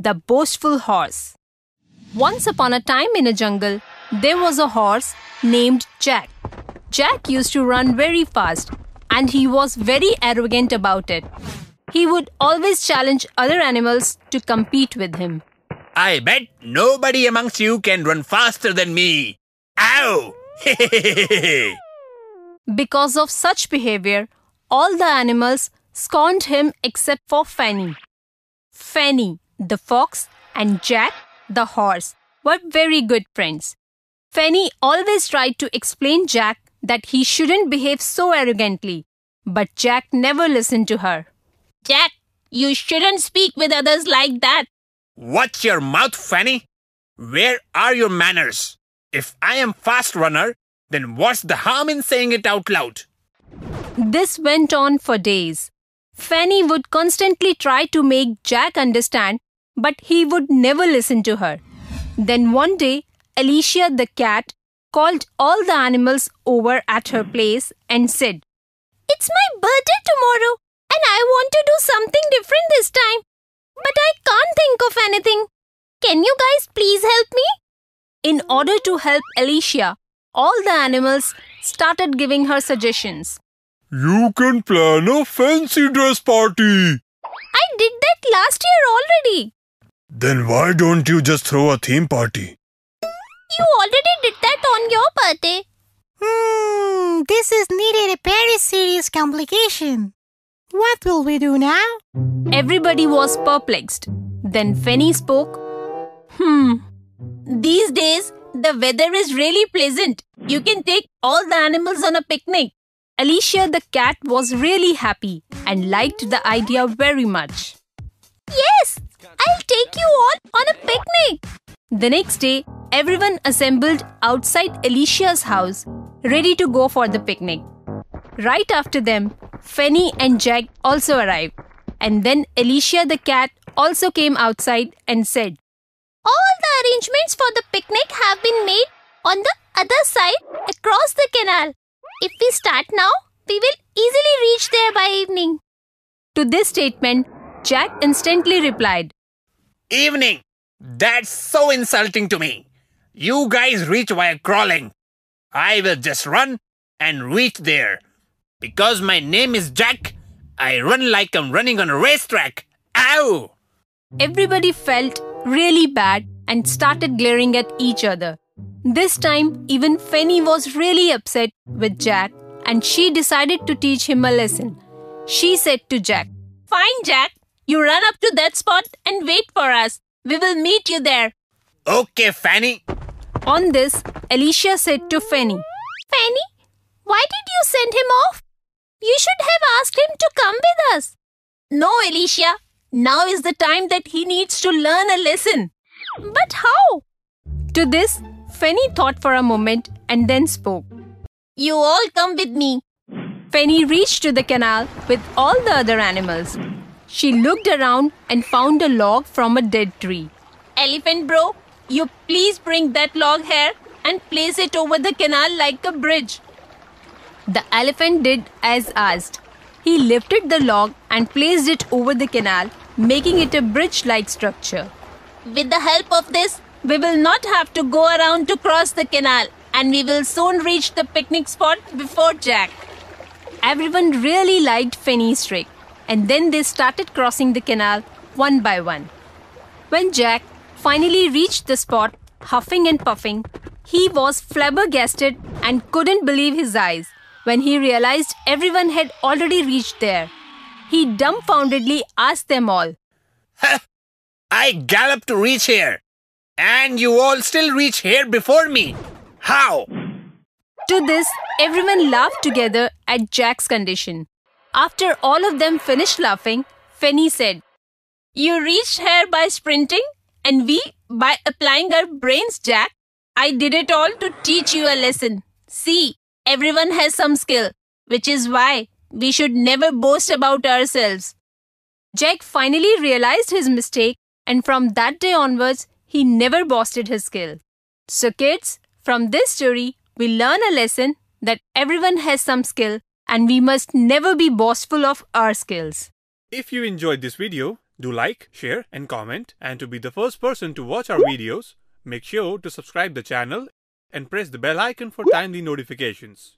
the boastful horse. Once upon a time in a jungle, there was a horse named Jack. Jack used to run very fast and he was very arrogant about it. He would always challenge other animals to compete with him. I bet nobody amongst you can run faster than me. Ow! Because of such behavior, all the animals scorned him except for Fanny. Fanny, the fox, and Jack, the horse, were very good friends. Fanny always tried to explain Jack that he shouldn't behave so arrogantly, but Jack never listened to her. Jack, you shouldn't speak with others like that. Watch your mouth, Fanny. Where are your manners? If I am fast runner, then what's the harm in saying it out loud? This went on for days. Fanny would constantly try to make Jack understand, but he would never listen to her. Then one day, Alicia the cat called all the animals over at her place and said, It's my birthday tomorrow and I want to do something different this time. But I can't think of anything. Can you guys please help me? In order to help Alicia, all the animals started giving her suggestions. You can plan a fancy dress party. I did that last year already. Then why don't you just throw a theme party? You already did that on your birthday. Hmm, this is needed a very serious complication. What will we do now? Everybody was perplexed. Then Fanny spoke. Hmm. These days, the weather is really pleasant. You can take all the animals on a picnic. Alicia the cat was really happy and liked the idea very much. Yes, I'll take you all on a picnic. The next day, everyone assembled outside Alicia's house, ready to go for the picnic. Right after them, Fanny and Jack also arrived. And then Alicia the cat also came outside and said, All the arrangements for the picnic have been made on the other side across the canal. If we start now, we will easily reach there by evening. To this statement, Jack instantly replied, Evening! That's so insulting to me. You guys reach while crawling. I will just run and reach there. Because my name is Jack, I run like I'm running on a racetrack. Ow! Everybody felt really bad and started glaring at each other. This time, even Fanny was really upset with Jack and she decided to teach him a lesson. She said to Jack, Fine, Jack. You run up to that spot and wait for us. We will meet you there. Okay, Fanny. On this, Alicia said to Fanny, Fanny, why did you send him off? You should have asked him to come with us. No, Alicia. Now is the time that he needs to learn a lesson. But how? To this, Fanny thought for a moment and then spoke. You all come with me. Fanny reached to the canal with all the other animals. She looked around and found a log from a dead tree. Elephant bro, you please bring that log here and place it over the canal like a bridge. The elephant did as asked. He lifted the log and placed it over the canal, making it a bridge like structure. With the help of this, we will not have to go around to cross the canal and we will soon reach the picnic spot before Jack. Everyone really liked Fanny's trick, and then they started crossing the canal one by one. When Jack finally reached the spot, huffing and puffing, he was flabbergasted and couldn't believe his eyes when he realized everyone had already reached there. He dumbfoundedly asked them all, I galloped to reach here, and you all still reach here before me. How? To this, everyone laughed together at Jack's condition. After all of them finished laughing, Fanny said, You reached here by sprinting, and we by applying our brains, Jack. I did it all to teach you a lesson. See, everyone has some skill, which is why we should never boast about ourselves. Jack finally realized his mistake, and from that day onwards, he never boasted his skill. So, kids, from this story, we learn a lesson that everyone has some skill and we must never be boastful of our skills. If you enjoyed this video, Do like, share and comment and to be the first person to watch our videos, make sure to subscribe the channel and press the bell icon for timely notifications.